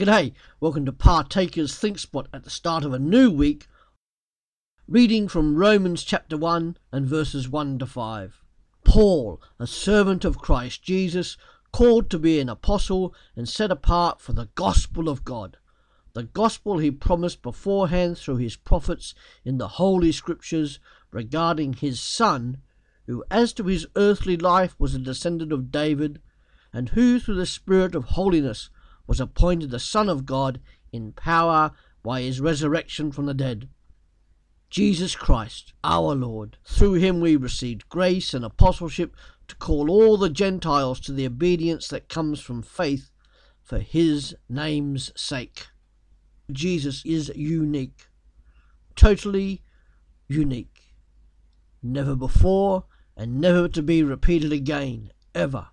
G'day, welcome to Partakers Think Spot at the start of a new week. Reading from Romans chapter 1 and verses 1 to 5. Paul, a servant of Christ Jesus, called to be an apostle and set apart for the gospel of God, the gospel he promised beforehand through his prophets in the Holy Scriptures regarding his Son, who as to his earthly life was a descendant of David, and who through the Spirit of holiness was appointed the Son of God in power by his resurrection from the dead. Jesus Christ, our Lord. Through him we received grace and apostleship to call all the Gentiles to the obedience that comes from faith for his name's sake. Jesus is unique, totally unique. Never before and never to be repeated again, ever.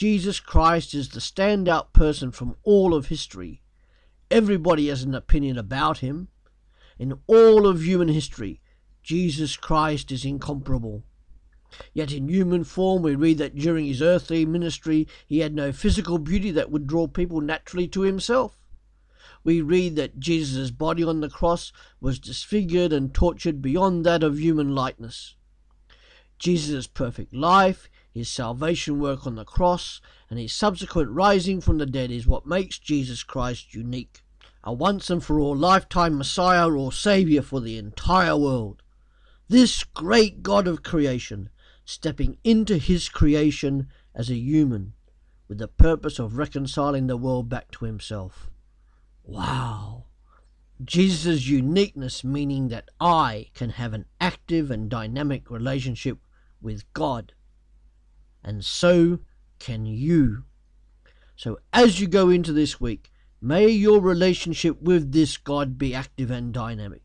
Jesus Christ is the standout person from all of history. Everybody has an opinion about him. In all of human history, Jesus Christ is incomparable. Yet in human form, we read that during his earthly ministry, he had no physical beauty that would draw people naturally to himself. We read that Jesus' body on the cross was disfigured and tortured beyond that of human likeness. Jesus' perfect life, his salvation work on the cross, and his subsequent rising from the dead is what makes Jesus Christ unique. A once and for all lifetime Messiah or Saviour for the entire world. This great God of creation stepping into his creation as a human with the purpose of reconciling the world back to himself. Wow! Jesus' uniqueness meaning that I can have an active and dynamic relationship with God and so can you. So as you go into this week, may your relationship with this God be active and dynamic.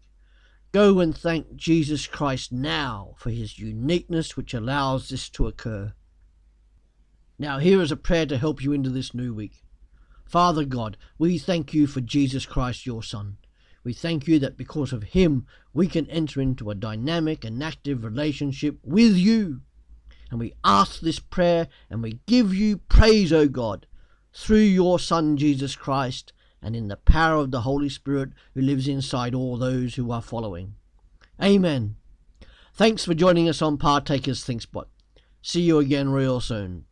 Go and thank Jesus Christ now for his uniqueness which allows this to occur. Now, here is a prayer to help you into this new week. Father God, we thank you for Jesus Christ, your Son. We thank you that because of him, we can enter into a dynamic and active relationship with you. And we ask this prayer and we give you praise, O God, through your Son Jesus Christ and in the power of the Holy Spirit who lives inside all those who are following. Amen. Thanks for joining us on Partakers Think Spot. See you again real soon.